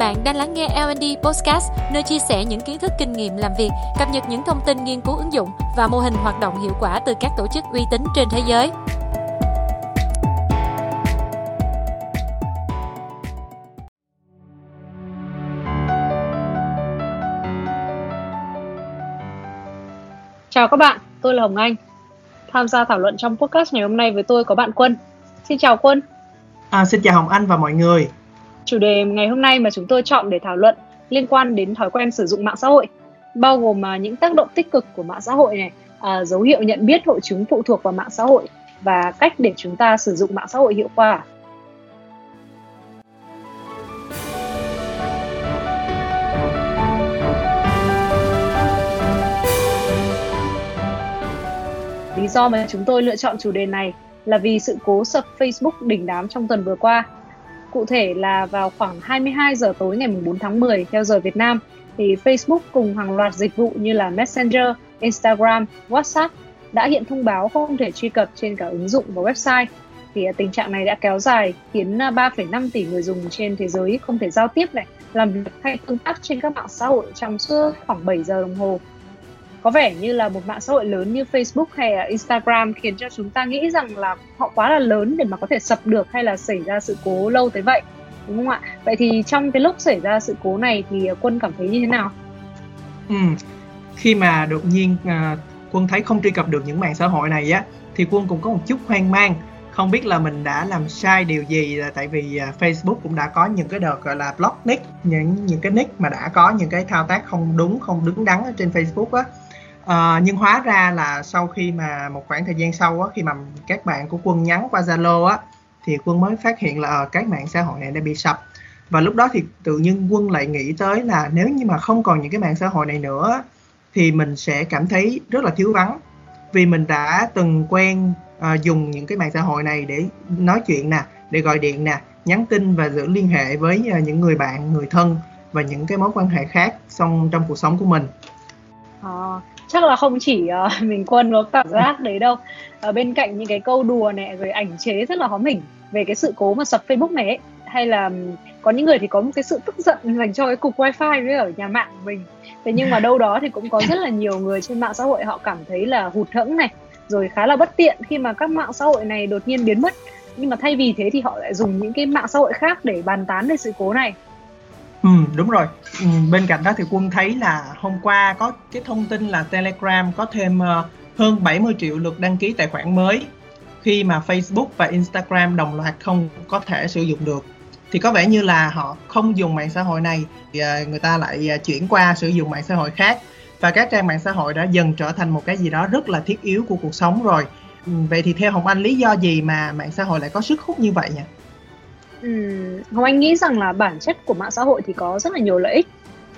Bạn đang lắng nghe L&D Podcast, nơi chia sẻ những kiến thức kinh nghiệm làm việc, cập nhật những thông tin nghiên cứu ứng dụng và mô hình hoạt động hiệu quả từ các tổ chức uy tín trên thế giới. Chào các bạn, tôi là Hồng Anh. Tham gia thảo luận trong podcast ngày hôm nay với tôi có bạn Quân. Xin chào Quân. À, xin chào Hồng Anh và mọi người. Chủ đề ngày hôm nay mà chúng tôi chọn để thảo luận liên quan đến thói quen sử dụng mạng xã hội, bao gồm à, những tác động tích cực của mạng xã hội này, à, dấu hiệu nhận biết hội chứng phụ thuộc vào mạng xã hội và cách để chúng ta sử dụng mạng xã hội hiệu quả. Lý do mà chúng tôi lựa chọn chủ đề này là vì sự cố sập Facebook đỉnh đám trong tuần vừa qua. Cụ thể là vào khoảng 22 giờ tối ngày 4 tháng 10 theo giờ Việt Nam, thì Facebook cùng hàng loạt dịch vụ như là Messenger, Instagram, WhatsApp đã hiện thông báo không thể truy cập trên cả ứng dụng và website. Thì à, tình trạng này đã kéo dài khiến à, 3,5 tỷ người dùng trên thế giới không thể giao tiếp này, làm việc hay tương tác trên các mạng xã hội trong suốt khoảng 7 giờ đồng hồ có vẻ như là một mạng xã hội lớn như Facebook hay là Instagram khiến cho chúng ta nghĩ rằng là họ quá là lớn để mà có thể sập được hay là xảy ra sự cố lâu tới vậy đúng không ạ? Vậy thì trong cái lúc xảy ra sự cố này thì ờ, quân cảm thấy như thế nào? Ừ, khi mà đột nhiên uh, quân thấy không truy cập được những mạng xã hội này á thì quân cũng có một chút hoang mang không biết là mình đã làm sai điều gì là tại vì ờ, Facebook cũng đã có những cái đợt gọi là block nick những những cái nick mà đã có những cái thao tác không đúng không đứng đắn ở trên Facebook á À, nhưng hóa ra là sau khi mà một khoảng thời gian sau á, khi mà các bạn của quân nhắn qua Zalo á thì quân mới phát hiện là ờ, các mạng xã hội này đã bị sập. Và lúc đó thì tự nhiên quân lại nghĩ tới là nếu như mà không còn những cái mạng xã hội này nữa thì mình sẽ cảm thấy rất là thiếu vắng. Vì mình đã từng quen à, dùng những cái mạng xã hội này để nói chuyện nè để gọi điện nè nhắn tin và giữ liên hệ với những người bạn người thân và những cái mối quan hệ khác xong trong cuộc sống của mình. À, chắc là không chỉ uh, mình quân có cảm giác đấy đâu. Ở bên cạnh những cái câu đùa này rồi ảnh chế rất là hóm hỉnh về cái sự cố mà sập Facebook này ấy, hay là có những người thì có một cái sự tức giận dành cho cái cục wifi với ở nhà mạng của mình. Thế nhưng mà đâu đó thì cũng có rất là nhiều người trên mạng xã hội họ cảm thấy là hụt hẫng này rồi khá là bất tiện khi mà các mạng xã hội này đột nhiên biến mất. Nhưng mà thay vì thế thì họ lại dùng những cái mạng xã hội khác để bàn tán về sự cố này Ừ, đúng rồi. Ừ, bên cạnh đó thì Quân thấy là hôm qua có cái thông tin là Telegram có thêm uh, hơn 70 triệu lượt đăng ký tài khoản mới khi mà Facebook và Instagram đồng loạt không có thể sử dụng được. Thì có vẻ như là họ không dùng mạng xã hội này thì uh, người ta lại uh, chuyển qua sử dụng mạng xã hội khác và các trang mạng xã hội đã dần trở thành một cái gì đó rất là thiết yếu của cuộc sống rồi. Ừ, vậy thì theo Hồng Anh lý do gì mà mạng xã hội lại có sức hút như vậy nhỉ? Um, Hồng Anh nghĩ rằng là bản chất của mạng xã hội thì có rất là nhiều lợi ích.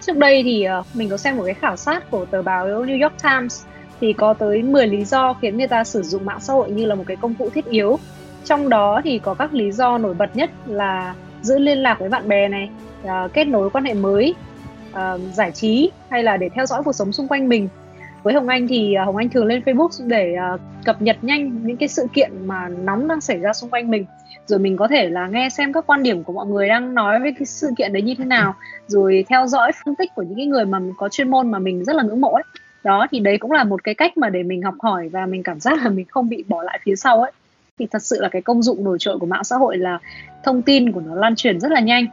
Trước đây thì uh, mình có xem một cái khảo sát của tờ báo New York Times thì có tới 10 lý do khiến người ta sử dụng mạng xã hội như là một cái công cụ thiết yếu. Trong đó thì có các lý do nổi bật nhất là giữ liên lạc với bạn bè này, uh, kết nối quan hệ mới, uh, giải trí hay là để theo dõi cuộc sống xung quanh mình. Với Hồng Anh thì à, Hồng Anh thường lên Facebook để à, cập nhật nhanh những cái sự kiện mà nóng đang xảy ra xung quanh mình. Rồi mình có thể là nghe xem các quan điểm của mọi người đang nói về cái sự kiện đấy như thế nào. Rồi theo dõi phân tích của những cái người mà có chuyên môn mà mình rất là ngưỡng mộ ấy. Đó, thì đấy cũng là một cái cách mà để mình học hỏi và mình cảm giác là mình không bị bỏ lại phía sau ấy. Thì thật sự là cái công dụng nổi trội của mạng xã hội là thông tin của nó lan truyền rất là nhanh.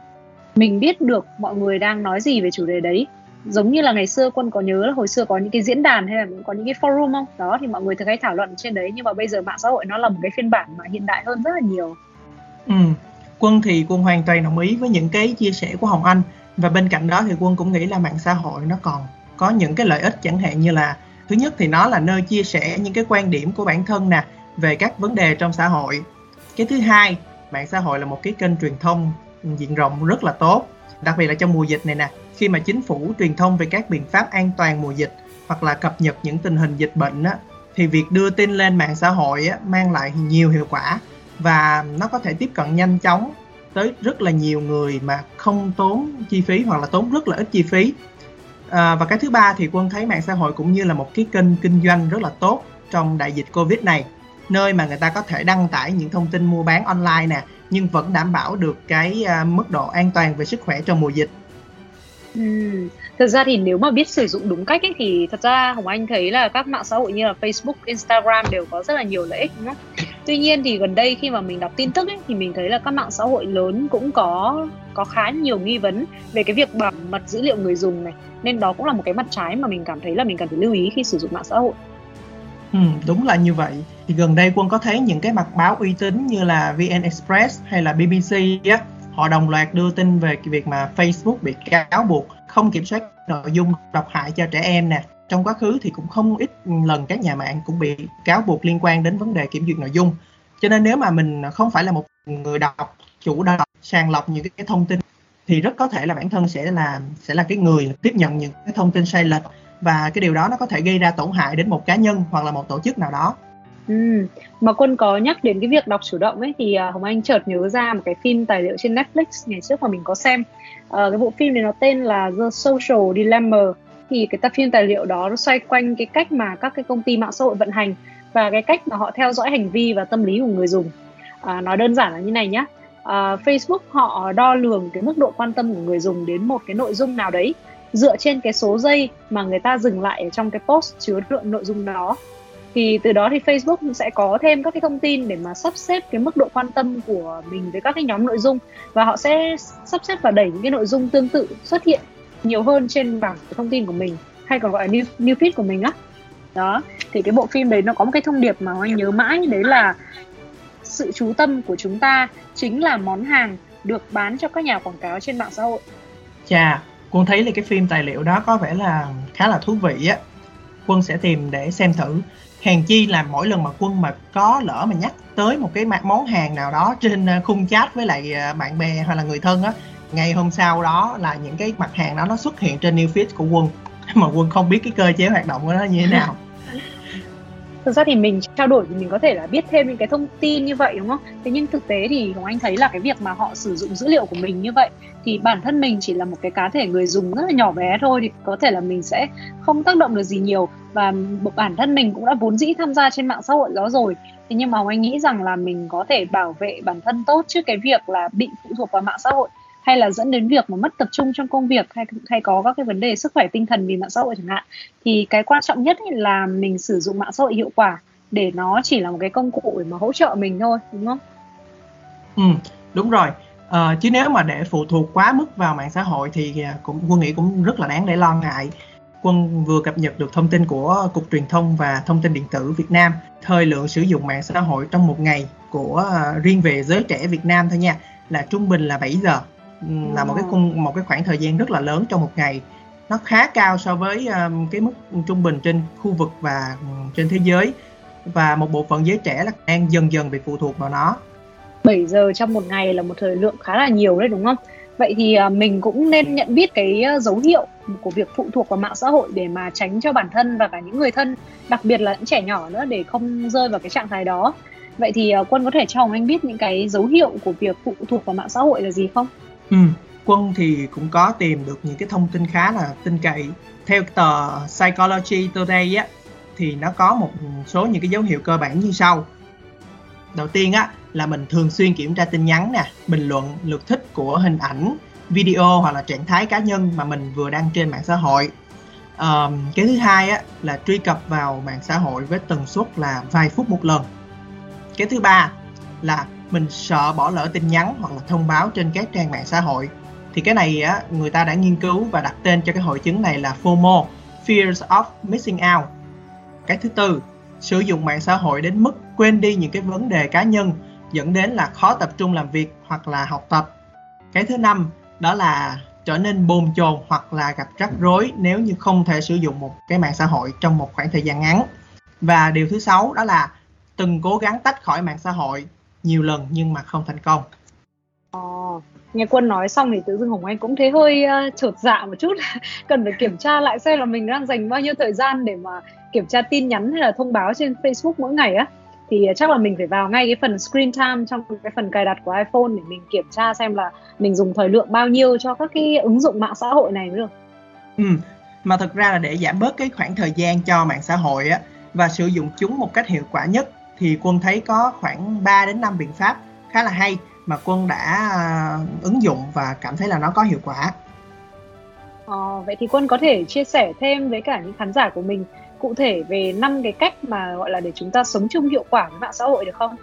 Mình biết được mọi người đang nói gì về chủ đề đấy giống như là ngày xưa quân có nhớ là hồi xưa có những cái diễn đàn hay là có những cái forum không? Đó thì mọi người thường hay thảo luận trên đấy nhưng mà bây giờ mạng xã hội nó là một cái phiên bản mà hiện đại hơn rất là nhiều. Ừ, Quân thì Quân hoàn toàn đồng ý với những cái chia sẻ của Hồng Anh. Và bên cạnh đó thì Quân cũng nghĩ là mạng xã hội nó còn có những cái lợi ích chẳng hạn như là thứ nhất thì nó là nơi chia sẻ những cái quan điểm của bản thân nè về các vấn đề trong xã hội. Cái thứ hai, mạng xã hội là một cái kênh truyền thông diện rộng rất là tốt, đặc biệt là trong mùa dịch này nè, khi mà chính phủ truyền thông về các biện pháp an toàn mùa dịch hoặc là cập nhật những tình hình dịch bệnh á thì việc đưa tin lên mạng xã hội á, mang lại nhiều hiệu quả và nó có thể tiếp cận nhanh chóng tới rất là nhiều người mà không tốn chi phí hoặc là tốn rất là ít chi phí. À, và cái thứ ba thì quân thấy mạng xã hội cũng như là một cái kênh kinh doanh rất là tốt trong đại dịch covid này nơi mà người ta có thể đăng tải những thông tin mua bán online nè nhưng vẫn đảm bảo được cái à, mức độ an toàn về sức khỏe trong mùa dịch Ừ. Thật ra thì nếu mà biết sử dụng đúng cách ấy, thì thật ra Hồng Anh thấy là các mạng xã hội như là Facebook, Instagram đều có rất là nhiều lợi ích đúng không? Tuy nhiên thì gần đây khi mà mình đọc tin tức ấy, thì mình thấy là các mạng xã hội lớn cũng có có khá nhiều nghi vấn về cái việc bảo mật dữ liệu người dùng này nên đó cũng là một cái mặt trái mà mình cảm thấy là mình cần phải lưu ý khi sử dụng mạng xã hội. Ừ, đúng là như vậy. Thì gần đây Quân có thấy những cái mặt báo uy tín như là VN Express hay là BBC á, họ đồng loạt đưa tin về cái việc mà Facebook bị cáo buộc không kiểm soát nội dung độc hại cho trẻ em nè. Trong quá khứ thì cũng không ít lần các nhà mạng cũng bị cáo buộc liên quan đến vấn đề kiểm duyệt nội dung. Cho nên nếu mà mình không phải là một người đọc chủ động sàng lọc những cái thông tin thì rất có thể là bản thân sẽ là sẽ là cái người tiếp nhận những cái thông tin sai lệch và cái điều đó nó có thể gây ra tổn hại đến một cá nhân hoặc là một tổ chức nào đó Ừ. Mà Quân có nhắc đến cái việc đọc chủ động ấy thì à, Hồng Anh chợt nhớ ra một cái phim tài liệu trên Netflix ngày trước mà mình có xem. à, cái bộ phim này nó tên là The Social Dilemma. Thì cái tập phim tài liệu đó nó xoay quanh cái cách mà các cái công ty mạng xã hội vận hành và cái cách mà họ theo dõi hành vi và tâm lý của người dùng. à, nói đơn giản là như này nhé. à, Facebook họ đo lường cái mức độ quan tâm của người dùng đến một cái nội dung nào đấy dựa trên cái số giây mà người ta dừng lại ở trong cái post chứa đựng nội dung đó. Thì từ đó thì Facebook sẽ có thêm các cái thông tin để mà sắp xếp cái mức độ quan tâm của mình với các cái nhóm nội dung. Và họ sẽ sắp xếp và đẩy những cái nội dung tương tự xuất hiện nhiều hơn trên bảng thông tin của mình hay còn gọi là new, new feed của mình á. Đó thì cái bộ phim đấy nó có một cái thông điệp mà anh nhớ mãi đấy là sự chú tâm của chúng ta chính là món hàng được bán cho các nhà quảng cáo trên mạng xã hội. Chà, Quân thấy là cái phim tài liệu đó có vẻ là khá là thú vị á. Quân sẽ tìm để xem thử. Hèn chi là mỗi lần mà Quân mà có lỡ mà nhắc tới một cái món hàng nào đó trên ờ, khung chat với lại ờ, bạn bè hoặc là người thân á, ngày hôm sau đó là những cái mặt hàng đó nó xuất hiện trên new feed của Quân mà Quân không biết cái cơ chế hoạt động của nó như thế nào thực ra thì mình trao đổi thì mình có thể là biết thêm những cái thông tin như vậy, đúng không? Thế nhưng thực tế thì hồng anh thấy là cái việc mà họ sử dụng dữ liệu của mình như vậy thì bản thân mình chỉ là một cái cá thể người dùng rất là nhỏ bé thôi thì có thể là mình sẽ không tác động được gì nhiều. Và bản thân mình cũng đã vốn dĩ tham gia trên mạng xã hội đó rồi. Thế nhưng mà hồng anh nghĩ rằng là mình có thể bảo vệ bản thân tốt trước cái việc là bị phụ thuộc vào mạng xã hội hay là dẫn đến việc mà mất tập trung trong công việc hay hay có các cái vấn đề sức khỏe tinh thần vì mạng xã hội chẳng hạn thì cái quan trọng nhất là mình sử dụng mạng xã hội hiệu quả để nó chỉ là một cái công cụ để mà hỗ trợ mình thôi đúng không? Ừ đúng rồi. À, chứ nếu mà để phụ thuộc quá mức vào mạng xã hội thì à, cũng quân nghĩ cũng rất là đáng để lo ngại. Quân vừa cập nhật được thông tin của cục truyền thông và thông tin điện tử Việt Nam thời lượng sử dụng mạng xã hội trong một ngày của uh, riêng về giới trẻ Việt Nam thôi nha là trung bình là 7 giờ là một cái khung một cái khoảng thời gian rất là lớn trong một ngày nó khá cao so với um, cái mức trung bình trên khu vực và um, trên thế giới và một bộ phận giới trẻ là đang dần dần bị phụ thuộc vào nó 7 giờ trong một ngày là một thời lượng khá là nhiều đấy đúng không? Vậy thì uh, mình cũng nên nhận biết cái uh, dấu hiệu của việc phụ thuộc vào mạng xã hội để mà tránh cho bản thân và cả những người thân, đặc biệt là những trẻ nhỏ nữa để không rơi vào cái trạng thái đó. Vậy thì Quân có thể cho anh biết những cái dấu hiệu của việc phụ thuộc vào mạng xã hội là gì không? Ừ, Quân thì cũng có tìm được những cái thông tin khá là tin cậy. Theo tờ Psychology Today á, thì nó có một số những cái dấu hiệu cơ bản như sau. Đầu tiên á là mình thường xuyên kiểm tra tin nhắn nè, bình luận, lượt thích của hình ảnh, video hoặc là trạng thái cá nhân mà mình vừa đăng trên mạng xã hội. Um, cái thứ hai á là truy cập vào mạng xã hội với tần suất là vài phút một lần. Cái thứ ba là mình sợ bỏ lỡ tin nhắn hoặc là thông báo trên các trang mạng xã hội. Thì cái này á, người ta đã nghiên cứu và đặt tên cho cái hội chứng này là FOMO, Fears of Missing Out. Cái thứ tư, sử dụng mạng xã hội đến mức quên đi những cái vấn đề cá nhân, dẫn đến là khó tập trung làm việc hoặc là học tập. Cái thứ năm, đó là trở nên bồn chồn hoặc là gặp rắc rối nếu như không thể sử dụng một cái mạng xã hội trong một khoảng thời gian ngắn. Và điều thứ sáu, đó là từng cố gắng tách khỏi mạng xã hội nhiều lần nhưng mà không thành công. Ồ, nghe quân nói xong thì tự dưng hồng anh cũng thấy hơi uh, chột dạ một chút. Cần phải kiểm tra lại xem là mình đang dành bao nhiêu thời gian để mà kiểm tra tin nhắn hay là thông báo trên facebook mỗi ngày á. Thì chắc là mình phải vào ngay cái phần screen time trong cái phần cài đặt của iphone để mình kiểm tra xem là mình dùng thời lượng bao nhiêu cho các cái ứng dụng mạng xã hội này mới được. Ừ mà thật ra là để giảm bớt cái khoảng thời gian cho mạng xã hội á và sử dụng chúng một cách hiệu quả nhất thì quân thấy có khoảng 3 đến 5 biện pháp khá là hay mà quân đã uh, ứng dụng và cảm thấy là nó có hiệu quả. Ờ, vậy thì Quân có thể chia sẻ thêm với cả những khán giả của mình cụ thể về năm cái cách mà gọi là để chúng ta sống chung hiệu quả với mạng xã hội được không?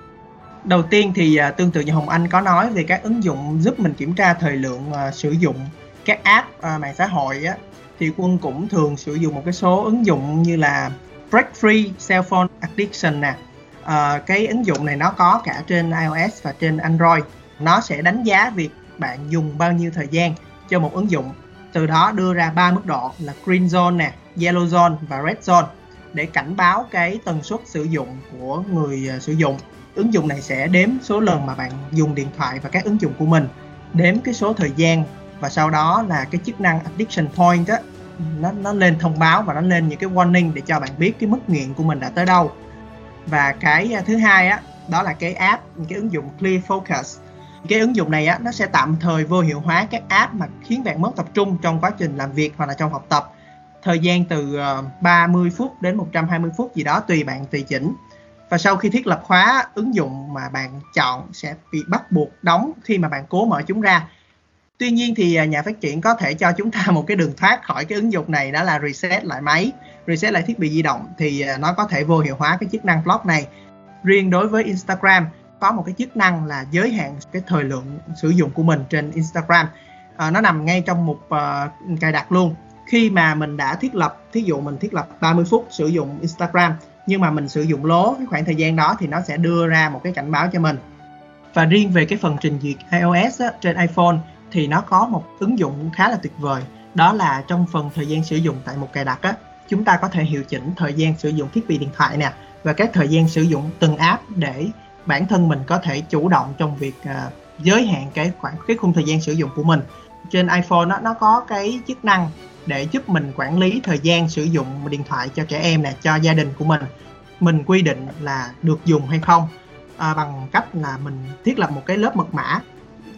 Đầu tiên thì uh, tương tự như Hồng Anh có nói về các ứng dụng giúp mình kiểm tra thời lượng uh, sử dụng các app uh, mạng xã hội á thì Quân cũng thường sử dụng một cái số ứng dụng như là Break Free Cell Phone Addiction nè. Uh, cái ứng dụng này nó có cả trên iOS và trên Android. Nó sẽ đánh giá việc bạn dùng bao nhiêu thời gian cho một ứng dụng từ đó đưa ra ba mức độ là green zone nè, yellow zone và red zone để cảnh báo cái tần suất sử dụng của người uh, sử dụng. Ứng dụng này sẽ đếm số lần mà bạn dùng điện thoại và các ứng dụng của mình, đếm cái số thời gian và sau đó là cái chức năng addiction point á nó nó lên thông báo và nó lên những cái warning để cho bạn biết cái mức nghiện của mình đã tới đâu. Và cái à, thứ hai á đó là cái app, cái ứng dụng Clear Focus. Cái ứng dụng này á nó sẽ tạm thời vô hiệu hóa các app mà khiến bạn mất tập trung trong quá trình làm việc hoặc là trong học tập. Thời gian từ ờ, 30 phút đến 120 phút gì đó tùy bạn tùy chỉnh. Và sau khi thiết lập khóa ứng dụng mà bạn chọn sẽ bị bắt buộc đóng khi mà bạn cố mở chúng ra tuy nhiên thì à, nhà phát triển có thể cho chúng ta một cái đường thoát khỏi cái ứng dụng này đó là reset lại máy reset lại thiết bị di động. Thì à, nó có thể vô hiệu hóa cái chức năng block này. Riêng đối với Instagram có một cái chức năng là giới hạn cái thời lượng sử dụng của mình trên Instagram. À, nó nằm ngay trong một uh, cài đặt luôn. Khi mà mình đã thiết lập thí dụ mình thiết lập 30 phút sử dụng Instagram nhưng mà mình sử dụng lố cái khoảng thời gian đó thì nó sẽ đưa ra một cái cảnh báo cho mình. Và riêng về cái phần trình duyệt iOS á, trên iPhone thì nó có một ứng dụng khá là tuyệt vời. Đó là trong phần thời gian sử dụng tại một cài đặt á chúng ta có thể hiệu chỉnh thời gian sử dụng thiết bị điện thoại nè và các thời gian sử dụng từng app để bản thân mình có thể chủ động trong việc uh, giới hạn cái khoảng cái khung thời gian sử dụng của mình. Trên iPhone nó nó có cái chức năng để giúp mình quản lý thời gian sử dụng điện thoại cho trẻ em nè cho gia đình của mình. Mình quy định là được dùng hay không à, bằng cách là mình thiết lập một cái lớp mật mã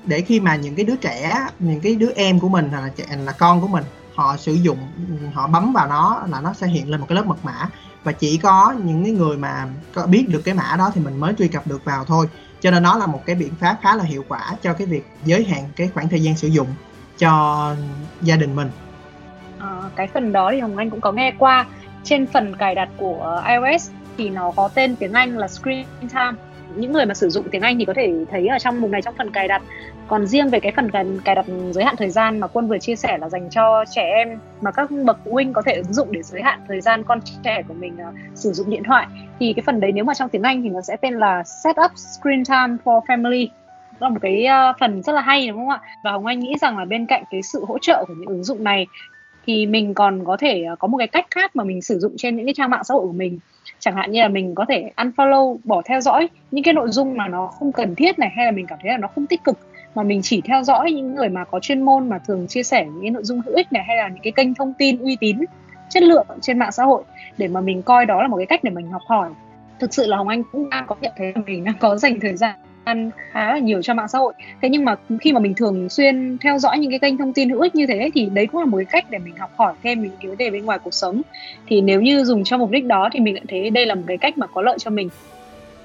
để khi mà những cái đứa trẻ những cái đứa em của mình hoặc là trẻ là con của mình họ sử dụng họ bấm vào nó là nó sẽ hiện lên một cái lớp mật mã. Và chỉ có những cái người mà có biết được cái mã đó thì mình mới truy cập được vào thôi. Cho nên nó là một cái biện pháp khá là hiệu quả cho cái việc giới hạn cái khoảng thời gian sử dụng cho gia đình mình. À, cái phần đó thì hồng anh cũng có nghe qua. Trên phần cài đặt của iOS thì nó có tên tiếng Anh là Screen Time những người mà sử dụng tiếng Anh thì có thể thấy ở trong mục này trong phần cài đặt. Còn riêng về cái phần cài, cài đặt giới hạn thời gian mà quân vừa chia sẻ là dành cho trẻ em mà các bậc phụ huynh có thể ứng dụng để giới hạn thời gian con trẻ của mình uh, sử dụng điện thoại thì cái phần đấy nếu mà trong tiếng Anh thì nó sẽ tên là set up Screen Time for Family. Đó là một cái uh, phần rất là hay đúng không ạ? Và hồng anh nghĩ rằng là bên cạnh cái sự hỗ trợ của những ứng dụng này thì mình còn có thể à, có một cái cách khác mà mình sử dụng trên những cái trang mạng xã hội của mình. Chẳng hạn như là mình có thể unfollow, bỏ theo dõi những cái nội dung mà nó không cần thiết này, hay là mình cảm thấy là nó không tích cực, mà mình chỉ theo dõi những người mà có chuyên môn mà thường chia sẻ những cái nội dung hữu ích này, hay là những cái kênh thông tin uy tín, chất lượng trên mạng xã hội để mà mình coi đó là một cái cách để mình học hỏi. Thực sự là hồng anh cũng đang có nhận thấy là mình đang có dành thời gian khá là nhiều cho mạng xã hội. Thế nhưng mà khi mà mình thường xuyên theo dõi những cái kênh thông tin hữu ích như thế thì đấy cũng là một cái cách để mình học hỏi thêm những cái vấn đề bên ngoài cuộc sống. Thì nếu như dùng cho mục đích đó thì mình lại thấy đây là một cái cách mà có lợi cho mình.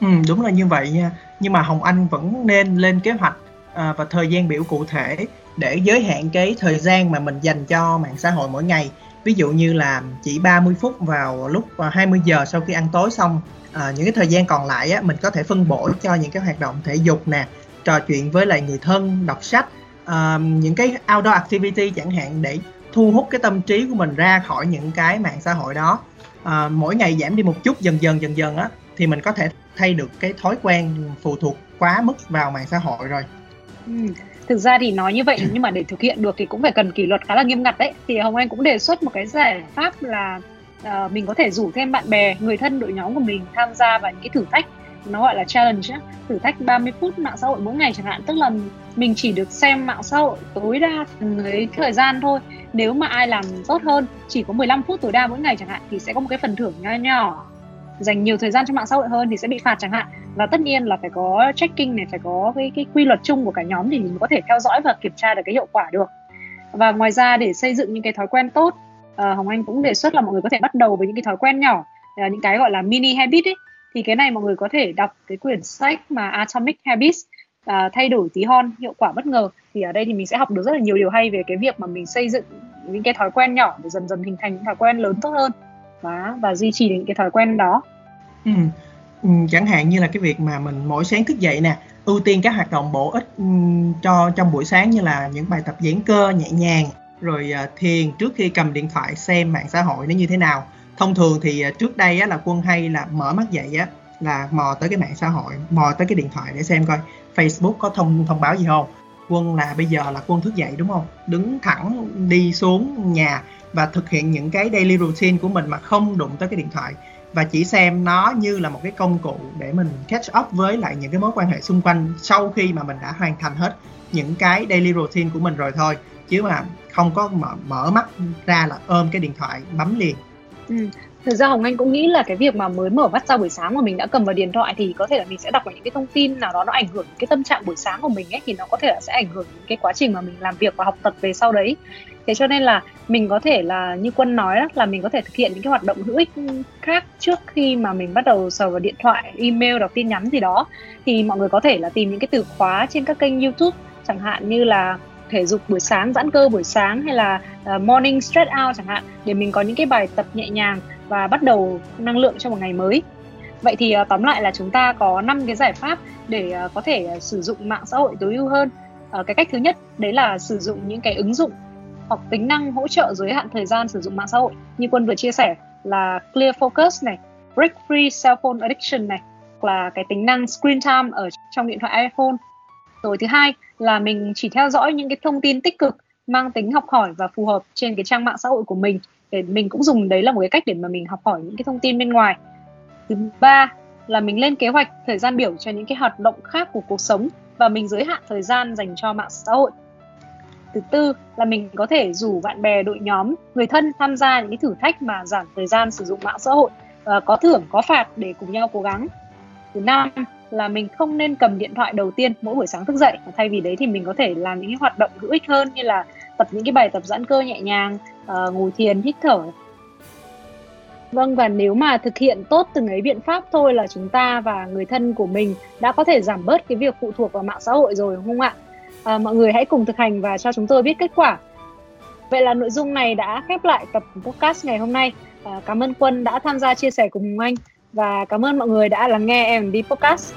Ừ, đúng là như vậy nha. Nhưng mà hồng anh vẫn nên lên kế hoạch à, và thời gian biểu cụ thể để giới hạn cái thời gian mà mình dành cho mạng xã hội mỗi ngày ví dụ như là chỉ 30 phút vào lúc à, 20 giờ sau khi ăn tối xong à, những cái thời gian còn lại á, mình có thể phân bổ cho những cái hoạt động thể dục nè trò chuyện với lại người thân đọc sách à, những cái outdoor activity chẳng hạn để thu hút cái tâm trí của mình ra khỏi những cái mạng xã hội đó à, mỗi ngày giảm đi một chút dần dần dần dần á thì mình có thể thay được cái thói quen phụ thuộc quá mức vào mạng xã hội rồi ừ thực ra thì nói như vậy nhưng mà để thực hiện được thì cũng phải cần kỷ luật khá là nghiêm ngặt đấy. Thì hồng anh cũng đề xuất một cái giải pháp là uh, mình có thể rủ thêm bạn bè người thân đội nhóm của mình tham gia vào những cái thử thách. Nó gọi là challenge á. Thử thách 30 phút mạng xã hội mỗi ngày chẳng hạn. Tức là mình chỉ được xem mạng xã hội tối đa với thời gian thôi. Nếu mà ai làm tốt hơn chỉ có 15 phút tối đa mỗi ngày chẳng hạn thì sẽ có một cái phần thưởng nho nhỏ. Dành nhiều thời gian cho mạng xã hội hơn thì sẽ bị phạt chẳng hạn và tất nhiên là phải có checking này phải có cái cái quy luật chung của cả nhóm thì mình có thể theo dõi và kiểm tra được cái hiệu quả được. Và ngoài ra để xây dựng những cái thói quen tốt uh, Hồng Anh cũng đề xuất là mọi người có thể bắt đầu với những cái thói quen nhỏ uh, những cái gọi là mini habit ấy. Thì cái này mọi người có thể đọc cái quyển sách mà Atomic Habits uh, thay đổi tí hon hiệu quả bất ngờ. Thì ở đây thì mình sẽ học được rất là nhiều điều hay về cái việc mà mình xây dựng những cái thói quen nhỏ để dần dần hình thành những thói quen lớn tốt hơn. Và và duy trì những cái thói quen đó. Ừ. Ừ, chẳng hạn như là cái việc mà mình mỗi sáng thức dậy nè ưu tiên các hoạt động bổ ích ừ, cho trong buổi sáng như là những bài tập giãn cơ nhẹ nhàng rồi à, thiền trước khi cầm điện thoại xem mạng xã hội nó như thế nào. Thông thường thì à, trước đây á, là quân hay là mở mắt dậy á là mò tới cái mạng xã hội mò tới cái điện thoại để xem coi Facebook có thông thông báo gì không. Quân là bây giờ là quân thức dậy đúng không? Đứng thẳng đi xuống nhà và thực hiện những cái daily routine của mình mà không đụng tới cái điện thoại và chỉ xem nó như là một cái công cụ để mình catch up với lại những cái mối quan hệ xung quanh sau khi mà mình đã hoàn thành hết những cái daily routine của mình rồi thôi chứ mà không có mở, mở mắt ra là ôm cái điện thoại bấm liền ừ. Thực ra Hồng Anh cũng nghĩ là cái việc mà mới mở mắt ra buổi sáng mà mình đã cầm vào điện thoại thì có thể là mình sẽ đọc vào những cái thông tin nào đó nó ảnh hưởng đến cái tâm trạng buổi sáng của mình ấy thì nó có thể là sẽ ảnh hưởng đến cái quá trình mà mình làm việc và học tập về sau đấy. Thế cho nên là mình có thể là như Quân nói đó, là mình có thể thực hiện những cái hoạt động hữu ích khác trước khi mà mình bắt đầu sờ vào điện thoại, email, đọc tin nhắn gì đó. Thì mọi người có thể là tìm những cái từ khóa trên các kênh YouTube chẳng hạn như là thể dục buổi sáng giãn cơ buổi sáng hay là uh, morning stretch out chẳng hạn để mình có những cái bài tập nhẹ nhàng và bắt đầu năng lượng cho một ngày mới. Vậy thì uh, tóm lại là chúng ta có năm cái giải pháp để uh, có thể uh, sử dụng mạng xã hội tối ưu hơn. Uh, cái cách thứ nhất đấy là sử dụng những cái ứng dụng hoặc tính năng hỗ trợ giới hạn thời gian sử dụng mạng xã hội. Như quân vừa chia sẻ là clear focus này, break free cell phone addiction này, hoặc là cái tính năng screen time ở trong điện thoại iphone. Rồi thứ hai là mình chỉ theo dõi những cái thông tin tích cực, mang tính học hỏi và phù hợp trên cái trang mạng xã hội của mình. Để mình cũng dùng đấy là một cái cách để mà mình học hỏi những cái thông tin bên ngoài. Thứ ba là mình lên kế hoạch thời gian biểu cho những cái hoạt động khác của cuộc sống và mình giới hạn thời gian dành cho mạng xã hội thứ tư là mình có thể rủ bạn bè đội nhóm người thân tham gia những cái thử thách mà giảm thời gian sử dụng mạng xã hội và có thưởng có phạt để cùng nhau cố gắng. Thứ năm là mình không nên cầm điện thoại đầu tiên mỗi buổi sáng thức dậy. Thay vì đấy thì mình có thể làm những cái hoạt động hữu ích hơn như là tập những cái bài tập giãn cơ nhẹ nhàng uh, ngồi thiền hít thở. Vâng và nếu mà thực hiện tốt từng ấy biện pháp thôi là chúng ta và người thân của mình đã có thể giảm bớt cái việc phụ thuộc vào mạng xã hội rồi đúng không ạ? À, mọi người hãy cùng thực hành và cho chúng tôi biết kết quả. Vậy là nội dung này đã khép lại tập podcast ngày hôm nay. À, cảm ơn Quân đã tham gia chia sẻ cùng anh và cảm ơn mọi người đã lắng nghe em đi podcast.